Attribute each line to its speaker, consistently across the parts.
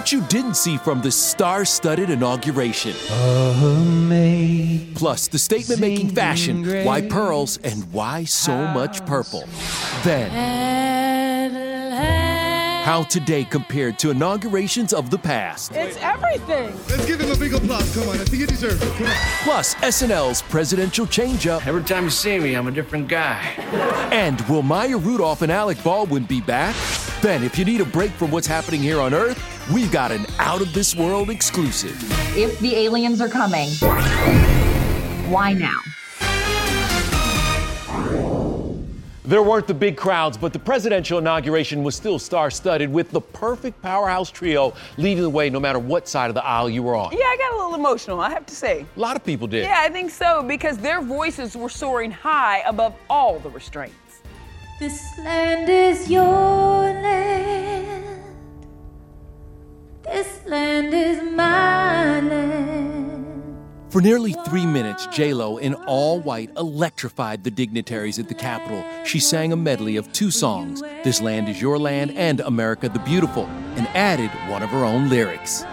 Speaker 1: What you didn't see from the star studded inauguration. Plus, the statement making fashion, why pearls, and why so much purple. Then, how today compared to inaugurations of the past.
Speaker 2: It's everything.
Speaker 3: Let's give him a big applause. Come on, I think he deserves it. Come on.
Speaker 1: Plus, SNL's presidential changeup.
Speaker 4: Every time you see me, I'm a different guy.
Speaker 1: And will Maya Rudolph and Alec Baldwin be back? Then, if you need a break from what's happening here on Earth, we've got an out of this world exclusive.
Speaker 5: If the aliens are coming, why now?
Speaker 6: There weren't the big crowds, but the presidential inauguration was still star studded with the perfect powerhouse trio leading the way no matter what side of the aisle you were on.
Speaker 2: Yeah, I got a little emotional, I have to say.
Speaker 6: A lot of people did.
Speaker 2: Yeah, I think so, because their voices were soaring high above all the restraints.
Speaker 7: This land is your land. This land is my land.
Speaker 1: For nearly three minutes, J-Lo, in all white, electrified the dignitaries at the Capitol. She sang a medley of two songs, This Land Is Your Land and America the Beautiful, and added one of her own lyrics.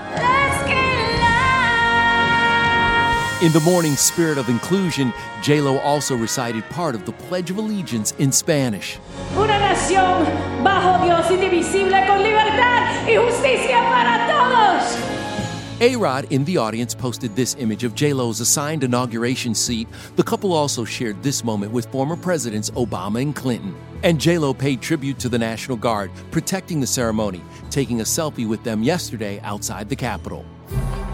Speaker 1: In the morning spirit of inclusion, J-Lo also recited part of the Pledge of Allegiance in Spanish.
Speaker 7: Una nación bajo Dios indivisible con libertad y justicia para todos.
Speaker 1: A-Rod in the audience posted this image of J-Lo's assigned inauguration seat. The couple also shared this moment with former presidents Obama and Clinton. And J-Lo paid tribute to the National Guard, protecting the ceremony, taking a selfie with them yesterday outside the Capitol.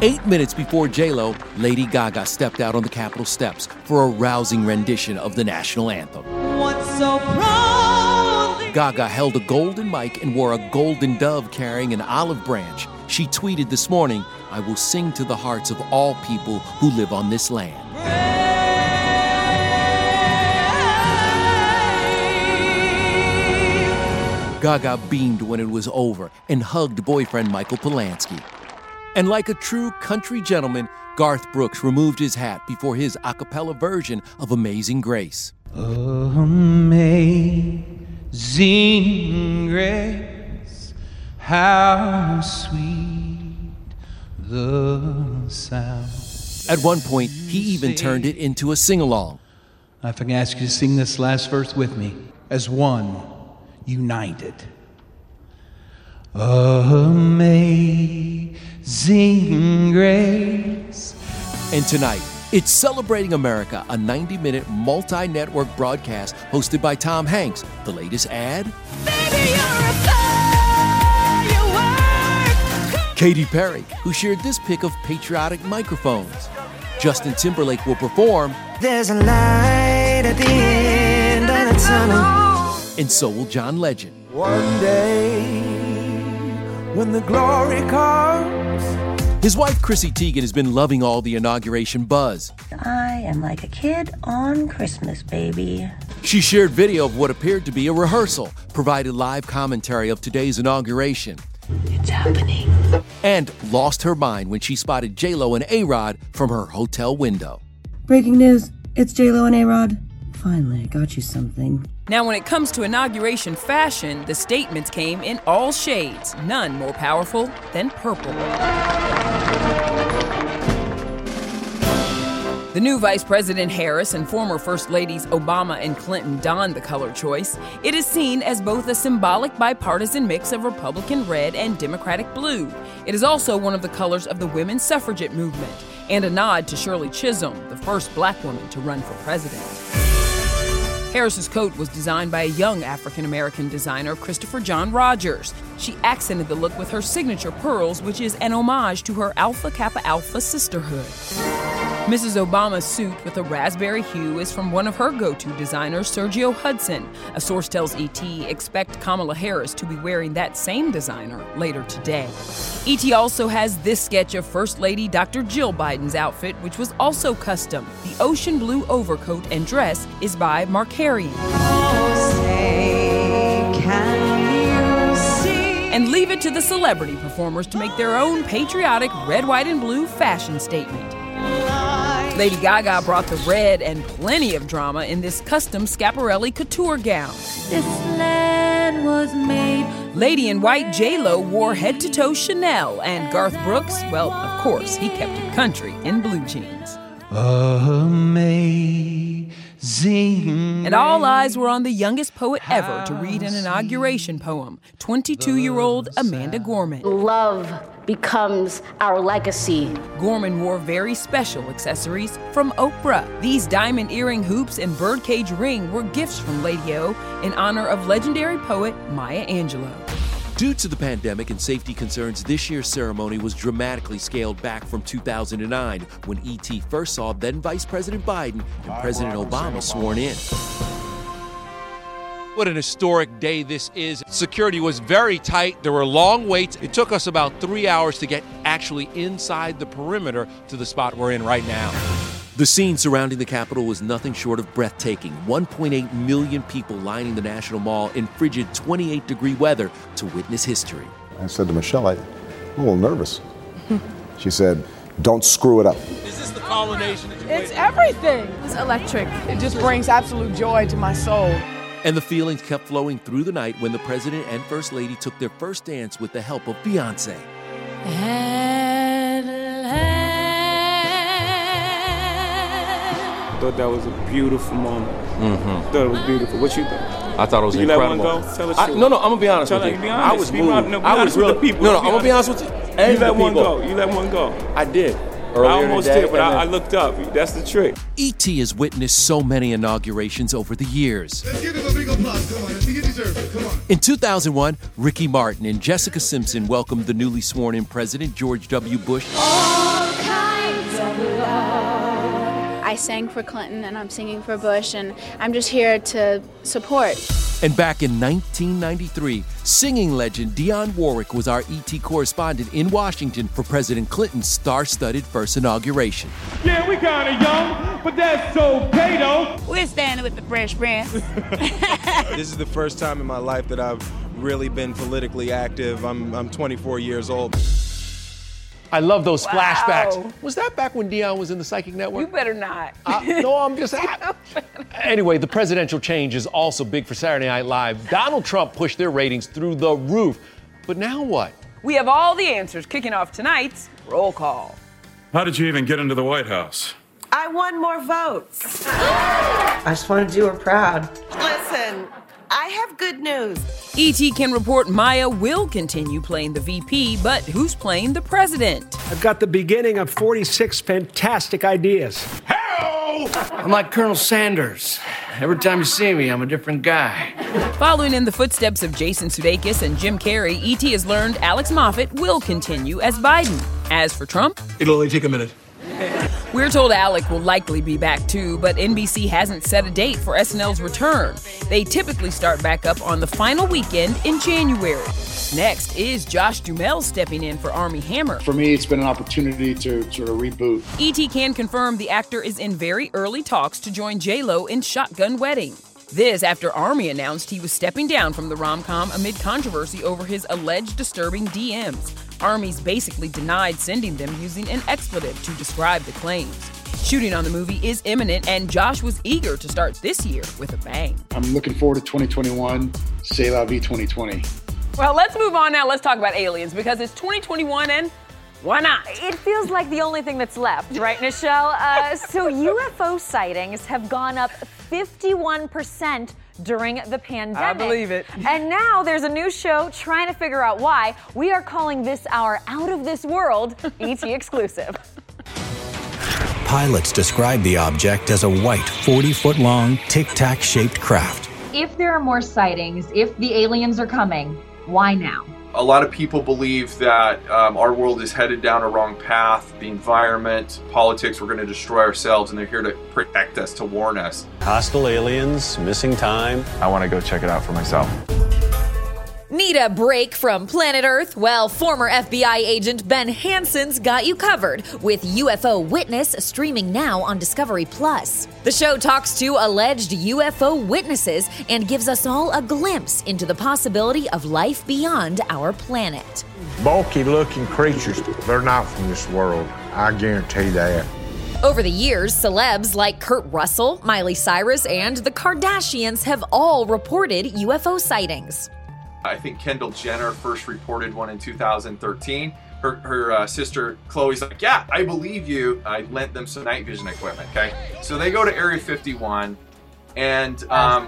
Speaker 1: Eight minutes before J-Lo, Lady Gaga stepped out on the Capitol steps for a rousing rendition of the national anthem.
Speaker 7: What's so
Speaker 1: Gaga held a golden mic and wore a golden dove carrying an olive branch. She tweeted this morning, I will sing to the hearts of all people who live on this land. Gaga beamed when it was over and hugged boyfriend Michael Polansky. And like a true country gentleman, Garth Brooks removed his hat before his a cappella version of Amazing Grace.
Speaker 8: Amazing grace, how sweet the sound.
Speaker 1: At one point, he even turned it into a sing along.
Speaker 8: If I can ask you to sing this last verse with me as one, united. Amazing grace.
Speaker 1: And tonight, it's Celebrating America, a 90 minute multi network broadcast hosted by Tom Hanks. The latest ad? Katy Perry, who shared this pic of patriotic microphones. Justin Timberlake will perform.
Speaker 9: There's a light at the end of the tunnel.
Speaker 1: And so will John Legend.
Speaker 9: One day, when the glory comes.
Speaker 1: His wife, Chrissy Teigen, has been loving all the inauguration buzz.
Speaker 10: I am like a kid on Christmas, baby.
Speaker 1: She shared video of what appeared to be a rehearsal, provided live commentary of today's inauguration.
Speaker 10: It's happening.
Speaker 1: And lost her mind when she spotted J-Lo and A-Rod from her hotel window.
Speaker 11: Breaking news, it's J-Lo and A-Rod. Finally, I got you something.
Speaker 2: Now, when it comes to inauguration fashion, the statements came in all shades, none more powerful than purple. The new Vice President Harris and former First Ladies Obama and Clinton donned the color choice. It is seen as both a symbolic bipartisan mix of Republican red and Democratic blue. It is also one of the colors of the women's suffragette movement and a nod to Shirley Chisholm, the first black woman to run for president. Harris's coat was designed by a young African American designer, Christopher John Rogers. She accented the look with her signature pearls, which is an homage to her Alpha Kappa Alpha sisterhood. Mrs. Obama's suit with a raspberry hue is from one of her go to designers, Sergio Hudson. A source tells ET expect Kamala Harris to be wearing that same designer later today. ET also has this sketch of First Lady Dr. Jill Biden's outfit, which was also custom. The ocean blue overcoat and dress is by Markarian. And leave it to the celebrity performers to make their own patriotic red, white, and blue fashion statement. Lady Gaga brought the red and plenty of drama in this custom Schiaparelli couture gown.
Speaker 7: This land was made.
Speaker 2: Lady in White J-Lo wore head-to-toe Chanel, and Garth Brooks, well, of course, he kept it country in blue jeans.
Speaker 8: Amazing.
Speaker 2: And all eyes were on the youngest poet ever to read an inauguration poem, 22-year-old Amanda Gorman.
Speaker 12: Love becomes our legacy.
Speaker 2: Gorman wore very special accessories from Oprah. These diamond earring hoops and birdcage ring were gifts from Lady O in honor of legendary poet Maya Angelou.
Speaker 1: Due to the pandemic and safety concerns, this year's ceremony was dramatically scaled back from 2009 when ET first saw then Vice President Biden and President Obama sworn in.
Speaker 6: What an historic day this is. Security was very tight. There were long waits. It took us about three hours to get actually inside the perimeter to the spot we're in right now.
Speaker 1: The scene surrounding the Capitol was nothing short of breathtaking. 1.8 million people lining the National Mall in frigid 28 degree weather to witness history.
Speaker 13: I said to Michelle, I, I'm a little nervous. she said, Don't screw it up.
Speaker 6: Is this the coronation?
Speaker 14: It's everything. It's electric. It just brings absolute joy to my soul.
Speaker 1: And the feelings kept flowing through the night when the President and First Lady took their first dance with the help of Beyonce.
Speaker 15: I thought that was a beautiful moment.
Speaker 6: Mm-hmm.
Speaker 15: I thought it was beautiful. What you think?
Speaker 6: I thought it was
Speaker 15: you
Speaker 6: incredible.
Speaker 15: let one go? Tell the
Speaker 6: I-
Speaker 15: truth.
Speaker 6: no, no, I'm gonna be honest
Speaker 15: Tell
Speaker 6: with
Speaker 15: her-
Speaker 6: you.
Speaker 15: Be
Speaker 6: I was
Speaker 15: Be
Speaker 6: moved.
Speaker 15: hon- no, be
Speaker 6: I was real-
Speaker 15: people.
Speaker 6: No, no, I'm gonna be honest
Speaker 15: honest.
Speaker 6: with you.
Speaker 15: You
Speaker 6: And
Speaker 15: let one
Speaker 6: people.
Speaker 15: go. You let one go.
Speaker 6: I did.
Speaker 15: I almost
Speaker 6: today,
Speaker 15: did, but I, I looked up. That's the trick.
Speaker 1: ET has witnessed so many inaugurations over the years.
Speaker 3: Let's give him a big applause. Come on, I think he deserves it. Come on.
Speaker 1: In 2001, Ricky Martin and Jessica Simpson welcomed the newly sworn in President George W. Bush.
Speaker 16: I sang for Clinton and I'm singing for Bush, and I'm just here to support.
Speaker 1: And back in 1993, singing legend Dionne Warwick was our ET correspondent in Washington for President Clinton's star studded first inauguration.
Speaker 17: Yeah, we kinda young, but that's okay though.
Speaker 18: We're standing with the Fresh Prince.
Speaker 19: this is the first time in my life that I've really been politically active. I'm, I'm 24 years old.
Speaker 6: I love those
Speaker 2: Wow.
Speaker 6: flashbacks. Was that back when Dionne was in the Psychic Network?
Speaker 2: You better not.
Speaker 6: Uh, no, I'm just. anyway, the presidential change is also big for Saturday Night Live. Donald Trump pushed their ratings through the roof. But now what?
Speaker 2: We have all the answers kicking off tonight's roll call.
Speaker 20: How did you even get into the White House?
Speaker 21: I won more votes.
Speaker 11: I just want to do her proud.
Speaker 21: Listen,
Speaker 22: I have good news.
Speaker 2: ET can report Maya will continue playing the VP, but who's playing the president?
Speaker 23: I've got the beginning of 46 fantastic ideas. Hello!
Speaker 24: I'm like Colonel Sanders. Every time you see me, I'm a different guy.
Speaker 2: Following in the footsteps of Jason Sudeikis and Jim Carrey, ET has learned Alex Moffat will continue as Biden. As for Trump,
Speaker 3: It'll only take a minute.
Speaker 2: we're told Alec will likely be back too, but NBC hasn't set a date for SNL's return. They typically start back up on the final weekend in January. Next is Josh Duhamel stepping in for Armie Hammer.
Speaker 25: For me, it's been an opportunity to sort of reboot.
Speaker 2: ET can confirm the actor is in very early talks to join J-Lo in Shotgun Wedding. This after Army announced he was stepping down from the rom-com amid controversy over his alleged disturbing DMs. Armie's basically denied sending them using an expletive to describe the claims. Shooting on the movie is imminent, and Josh was eager to start this year with a bang.
Speaker 25: I'm looking forward to 2021. C'est la vie 2020.
Speaker 2: Well, let's move on now. Let's talk about aliens because it's 2021 and why not?
Speaker 26: It feels like the only thing that's left, right, Nischelle? Uh, so UFO sightings have gone up 51% during the pandemic.
Speaker 2: I believe it.
Speaker 26: And now there's a new show trying to figure out why. We are calling this our Out of This World ET exclusive.
Speaker 27: Pilots describe the object as a white, 40 foot long, tic tac shaped craft.
Speaker 5: If there are more sightings, if the aliens are coming, why now?
Speaker 28: A lot of people believe that um, our world is headed down a wrong path. The environment, politics, we're going to destroy ourselves, and they're here to protect us, to warn us.
Speaker 21: Hostile aliens, missing time.
Speaker 28: I want to go check it out for myself.
Speaker 29: Need a break from planet Earth? Well, former FBI agent Ben Hansen's got you covered with UFO Witness streaming now on Discovery Plus. The show talks to alleged UFO witnesses and gives us all a glimpse into the possibility of life beyond our planet.
Speaker 30: Bulky looking creatures. They're not from this world. I guarantee that.
Speaker 29: Over the years, celebs like Kurt Russell, Miley Cyrus, and the Kardashians have all reported UFO sightings.
Speaker 28: I think Kendall Jenner first reported one in 2013. Her, her uh, sister Khloe's like, Yeah, I believe you. I lent them some night vision equipment. Okay. So they go to Area 51 and um,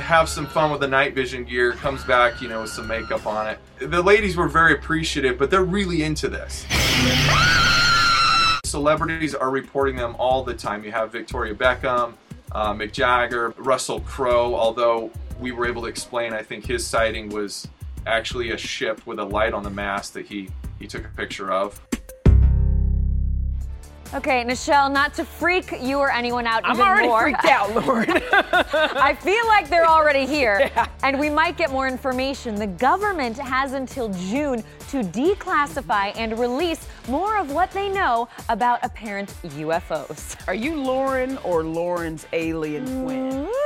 Speaker 28: have some fun with the night vision gear. Comes back, you know, with some makeup on it. The ladies were very appreciative, but they're really into this. Celebrities are reporting them all the time. You have Victoria Beckham, uh, Mick Jagger, Russell Crowe, although we were able to explain, I think his sighting was actually a ship with a light on the mast that he, he took a picture of.
Speaker 26: Okay, Nischelle, not to freak you or anyone out
Speaker 2: I'm
Speaker 26: even
Speaker 2: already
Speaker 26: more.
Speaker 2: freaked out, Lord.
Speaker 26: I feel like they're already here, and we might get more information. The government has until June to declassify and release more of what they know about apparent UFOs.
Speaker 2: Are you Lauren or Lauren's alien twin?
Speaker 26: Mm-hmm.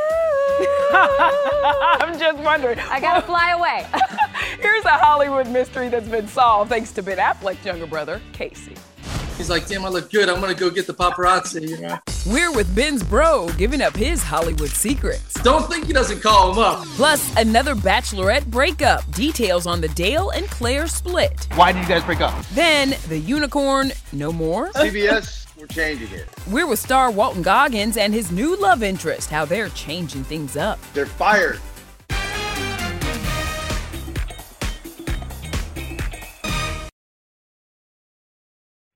Speaker 2: I'm just wondering.
Speaker 26: I gotta fly away.
Speaker 2: Here's a Hollywood mystery that's been solved thanks to Ben Affleck's younger brother, Casey.
Speaker 31: He's like, damn, I look good. I'm gonna go get the paparazzi, you know.
Speaker 2: We're with Ben's bro giving up his Hollywood secrets.
Speaker 31: Don't think he doesn't call him up.
Speaker 2: Plus, another bachelorette breakup. Details on the Dale and Clare split.
Speaker 32: Why did you guys break up?
Speaker 2: Then the unicorn, no more.
Speaker 32: CBS, we're changing it.
Speaker 2: We're with star Walton Goggins and his new love interest, how they're changing things up.
Speaker 32: They're fired.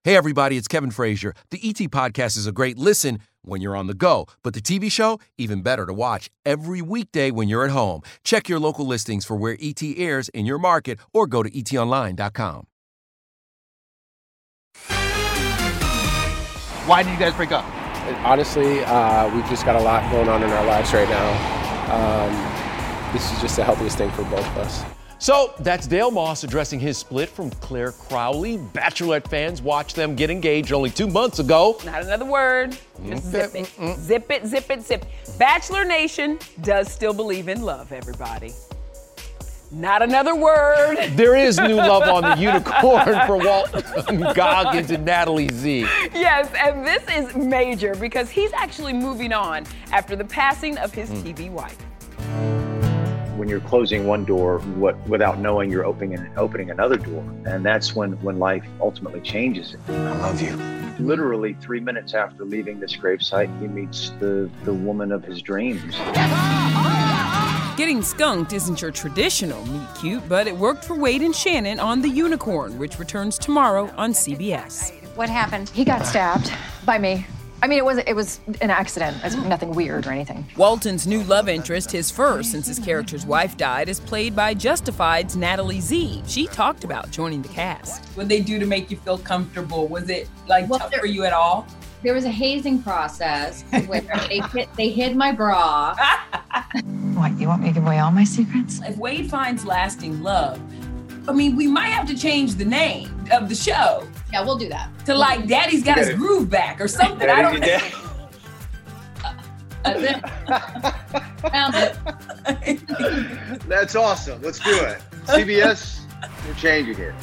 Speaker 1: Hey, everybody, it's Kevin Frazier. The ET Podcast is a great listen when you're on the go, but the TV show, even better to watch every weekday when you're at home. Check your local listings for where ET airs in your market or go to etonline.com.
Speaker 32: Why did you guys break up?
Speaker 33: Honestly, uh, we've just got a lot going on in our lives right now. Um, this is just the healthiest thing for both of us.
Speaker 6: So that's Dale Moss addressing his split from Clare Crawley. Bachelorette fans watched them get engaged only two months ago.
Speaker 2: Not another word. Just zip it. Zip it, zip it, zip it. Bachelor Nation does still believe in love, everybody. Not another word.
Speaker 6: There is new love on the unicorn for Walt Goggins and Natalie Zea.
Speaker 2: Yes, and this is major because he's actually moving on after the passing of his hmm. TV wife.
Speaker 34: when you're closing one door what, without knowing you're opening opening another door and that's when when life ultimately changes i love you literally three minutes after leaving this gravesite he meets the the woman of his dreams
Speaker 2: Getting skunked isn't your traditional meet cute, but it worked for Wade and Shannon on The Unicorn, which returns tomorrow on CBS.
Speaker 22: What happened? He got stabbed by me. I mean, it was it was an accident. It's nothing weird or anything.
Speaker 2: Walton's new love interest, his first since his character's wife died, is played by Justified's Natalie Zea. She talked about joining the cast.
Speaker 35: What they do to make you feel comfortable? Was it like
Speaker 5: Well,
Speaker 35: tough
Speaker 5: there-
Speaker 35: for you at all?
Speaker 5: There was a hazing process where they hid, they hid my bra.
Speaker 22: What? You want me to give away all my secrets?
Speaker 35: If Wade finds lasting love, I mean, we might have to change the name of the show
Speaker 5: Yeah, we'll do that.
Speaker 35: to like Daddy's got his groove back or something. I don't know.
Speaker 5: That's. Found it.
Speaker 32: That's awesome. Let's do it. CBS, we're changing it.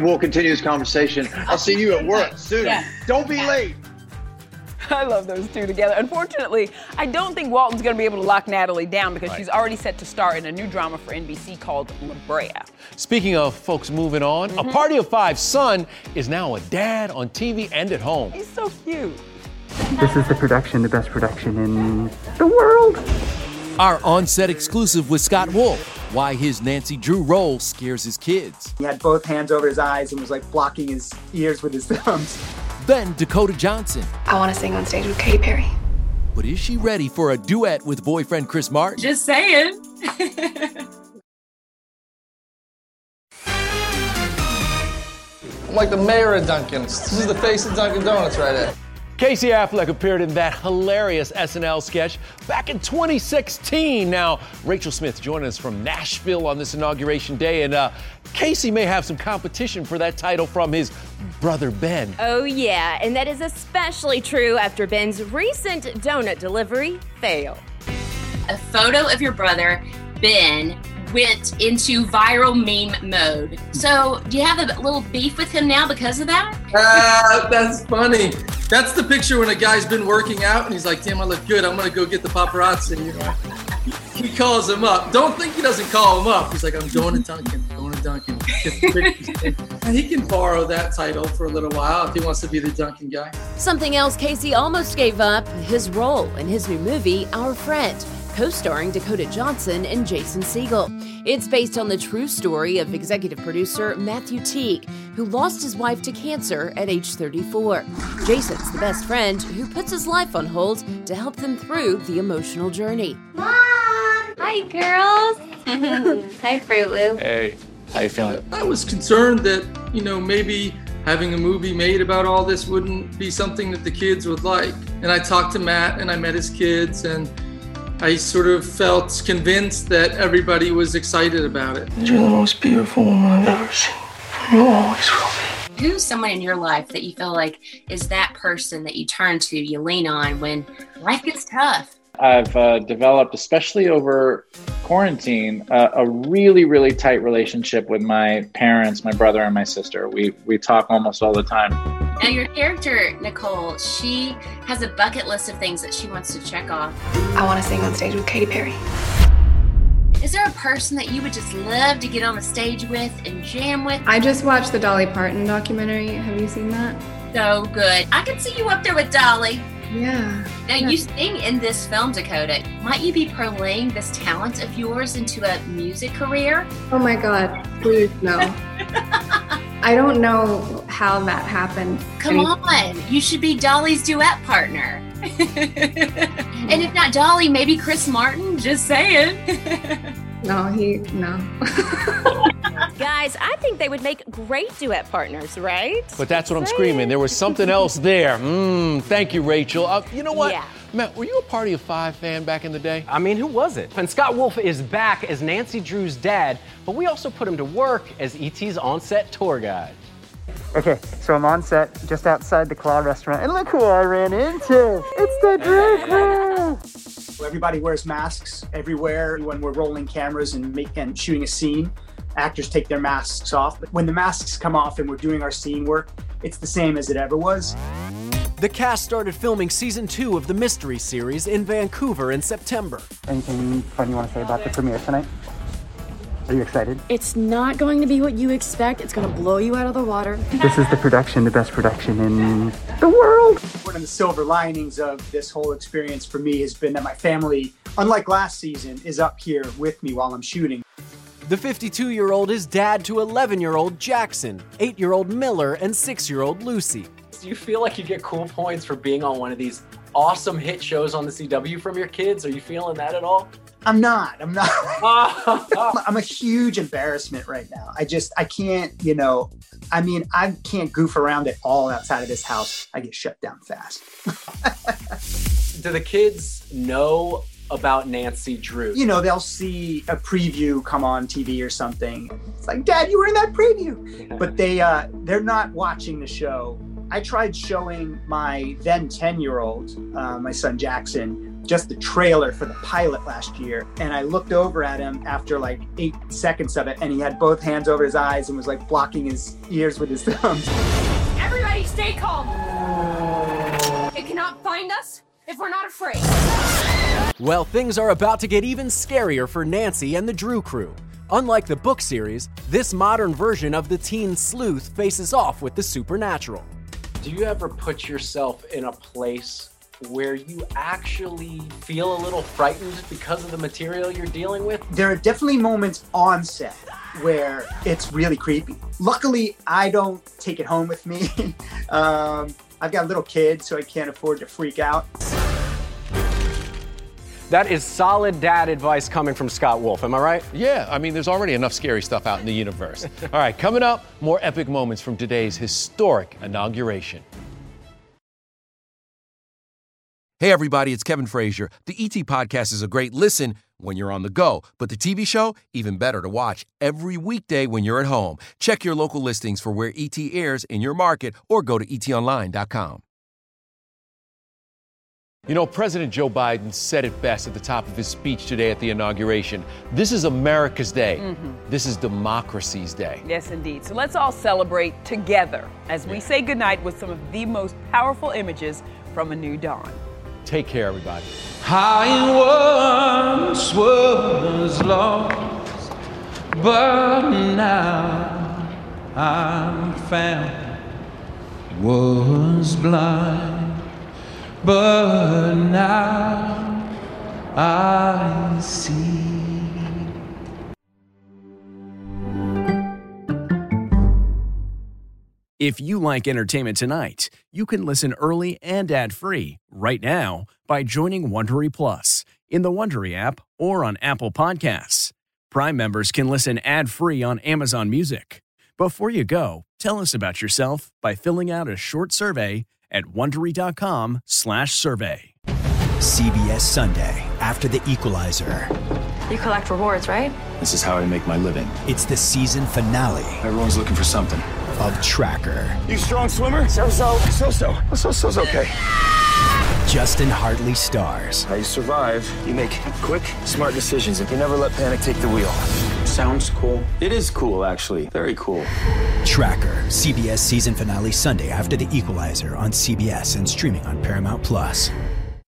Speaker 32: We'll continue this conversation. I'll see you at work soon.
Speaker 35: Yeah.
Speaker 32: Don't be late.
Speaker 2: I love those two together. Unfortunately, I don't think Walton's going to be able to lock Natalie down because she's already set to star in a new drama for NBC called La Brea.
Speaker 6: Speaking of folks moving on, a mm-hmm. party of five son is now a dad on TV and at home.
Speaker 2: He's so cute.
Speaker 36: This is the production, the best production in the world.
Speaker 1: Our on set exclusive with Scott Wolf why his Nancy Drew role scares his kids.
Speaker 37: He had both hands over his eyes and was like blocking his ears with his thumbs.
Speaker 1: Then Dakota Johnson.
Speaker 38: I want to sing on stage with Katy Perry.
Speaker 1: But is she ready for a duet with boyfriend Chris Martin?
Speaker 35: Just saying.
Speaker 31: I'm like the mayor of Dunkin's. This is the face of Dunkin' Donuts right there.
Speaker 6: Casey Affleck appeared in that hilarious SNL sketch back in 2016. Now, Rachel Smith joining us from Nashville on this inauguration day, and uh, Casey may have some competition for that title from his brother Ben.
Speaker 39: Oh, yeah, and that is especially true after Ben's recent donut delivery fail.
Speaker 40: a photo of your brother, Ben, went into viral meme mode. So, do you have a little beef with him now because of that?
Speaker 31: Ah, that's funny. That's the picture when a guy's been working out and he's like, damn, I look good. I'm going to go get the paparazzi. You know? He calls him up. Don't think he doesn't call him up. He's like, I'm going to Dunkin', going to Dunkin'. Get the pictures. And he can borrow that title for a little while if he wants to be the Dunkin' guy.
Speaker 39: Something else Casey almost gave up his role in his new movie, Our Friend, co starring Dakota Johnson and Jason Segel. It's based on the true story of executive producer Matthew Teague, who lost his wife to cancer at age 34. Jason's the best friend who puts his life on hold to help them through the emotional journey. Mom!
Speaker 38: Hi, girls. Hi, Fruit Loop.
Speaker 31: Hey, how you feeling? I was concerned that, you know, maybe having a movie made about all this wouldn't be something that the kids would like. And I talked to Matt and I met his kids and I sort of felt convinced that everybody was excited about it.
Speaker 38: You're the most beautiful woman I've ever seen. You always will be.
Speaker 40: Who's someone in your life that you feel like is that person that you turn to, you lean on when life gets tough?
Speaker 41: I've uh, developed, especially over quarantine, uh, a really, really tight relationship with my parents, my brother, and my sister. We we talk almost all the time.
Speaker 40: Now, your character, Nicole, she has a bucket list of things that she wants to check off.
Speaker 38: I want to sing on stage with Katy Perry.
Speaker 40: Is there a person that you would just love to get on the stage with and jam with?
Speaker 38: I just watched the Dolly Parton documentary. Have you seen that?
Speaker 40: So good. I can see you up there with Dolly.
Speaker 38: Yeah.
Speaker 40: Now, you sing in this film, Dakota. Might you be parlaying this talent of yours into a music career?
Speaker 38: Oh my God. Please, no. I don't know how that happened.
Speaker 40: Come on, you should be Dolly's duet partner. and if not Dolly, maybe Chris Martin. Just saying.
Speaker 38: No, he, no.
Speaker 39: Guys, I think they would make great duet partners, right?
Speaker 6: But that's what I'm screaming. There was something else there. Mmm, thank you, Rachel. Uh, you know what?
Speaker 39: Yeah.
Speaker 6: Matt, were you a Party of Five fan back in the day?
Speaker 42: I mean, who was it? And Scott Wolf is back as Nancy Drew's dad, but we also put him to work as ET's on-set tour guide.
Speaker 36: Okay, so I'm on set just outside the Claw restaurant, and look who I ran into. It's the Drake crew.
Speaker 37: Everybody wears masks everywhere when we're rolling cameras and make and shooting a scene. Actors take their masks off, but when the masks come off and we're doing our scene work, it's the same as it ever was.
Speaker 43: The cast started filming season two of the mystery series in Vancouver in September.
Speaker 36: Anything fun you want to say about the premiere tonight? Are you excited?
Speaker 11: It's not going to be what you expect. It's going to blow you out of the water.
Speaker 36: This is the production, the best production in the world.
Speaker 37: One of the silver linings of this whole experience for me has been that my family unlike last season, is up here with me while I'm shooting.
Speaker 44: The 52 year old is dad to 11 year old Jackson, 8 year old Miller, and 6 year old Lucy.
Speaker 42: Do you feel like you get cool points for being on one of these awesome hit shows on the CW from your kids? Are you feeling that at all?
Speaker 37: I'm not. I'm not. I'm a huge embarrassment right now. I just, I can't, you know, I mean, I can't goof around at all outside of this house. I get shut down fast.
Speaker 42: Do the kids know about Nancy Drew?
Speaker 37: You know, they'll see a preview come on TV or something. It's like, Dad, you were in that preview. But they, uh, they're not watching the show. I tried showing my then 10 year old, uh, my son Jackson, just the trailer for the pilot last year. And I looked over at him after like eight seconds of it, and he had both hands over his eyes and was like blocking his ears with his thumbs.
Speaker 45: Everybody stay calm. It cannot find us if we're not afraid.
Speaker 44: Well, things are about to get even scarier for Nancy and the Drew crew. Unlike the book series, this modern version of the teen sleuth faces off with the supernatural.
Speaker 42: Do you ever put yourself in a place where you actually feel a little frightened because of the material you're dealing with?
Speaker 37: There are definitely moments on set where it's really creepy. Luckily, I don't take it home with me. um, I've got a little kids, so I can't afford to freak out.
Speaker 42: That is solid dad advice coming from Scott Wolf. Am I right?
Speaker 1: Yeah, I mean, there's already enough scary stuff out in the universe. All right, coming up, more epic moments from today's historic inauguration.
Speaker 46: Hey, everybody, it's Kevin Frazier. The ET Podcast is a great listen when you're on the go, but the TV show, even better to watch every weekday when you're at home. Check your local listings for where ET airs in your market or go to etonline.com.
Speaker 1: You know, President Joe Biden said it best at the top of his speech today at the inauguration. This is America's day.
Speaker 2: Mhm.
Speaker 1: This is democracy's day.
Speaker 2: Yes, indeed. So let's all celebrate together as we say goodnight with some of the most powerful images from A New Dawn.
Speaker 1: Take care, everybody.
Speaker 8: I once was lost, but now I'm found. Was blind, but now I see.
Speaker 44: If you like entertainment tonight, you can listen early and ad-free right now by joining Wondery Plus in the Wondery app or on Apple Podcasts. Prime members can listen ad-free on Amazon Music. Before you go, tell us about yourself by filling out a short survey at wondery.com/survey.
Speaker 47: CBS Sunday after the equalizer.
Speaker 11: You collect rewards, right?
Speaker 47: This is how I make my living. It's the season finale. Everyone's looking for something. Of Tracker.
Speaker 48: You strong swimmer? So so. So so. So so's okay.
Speaker 47: Justin Hartley stars.
Speaker 48: How you survive, you make quick, smart decisions, and you never let panic take the wheel. Sounds cool. It is cool, actually. Very cool.
Speaker 47: Tracker. CBS season finale Sunday after the equalizer on CBS and streaming on Paramount Plus.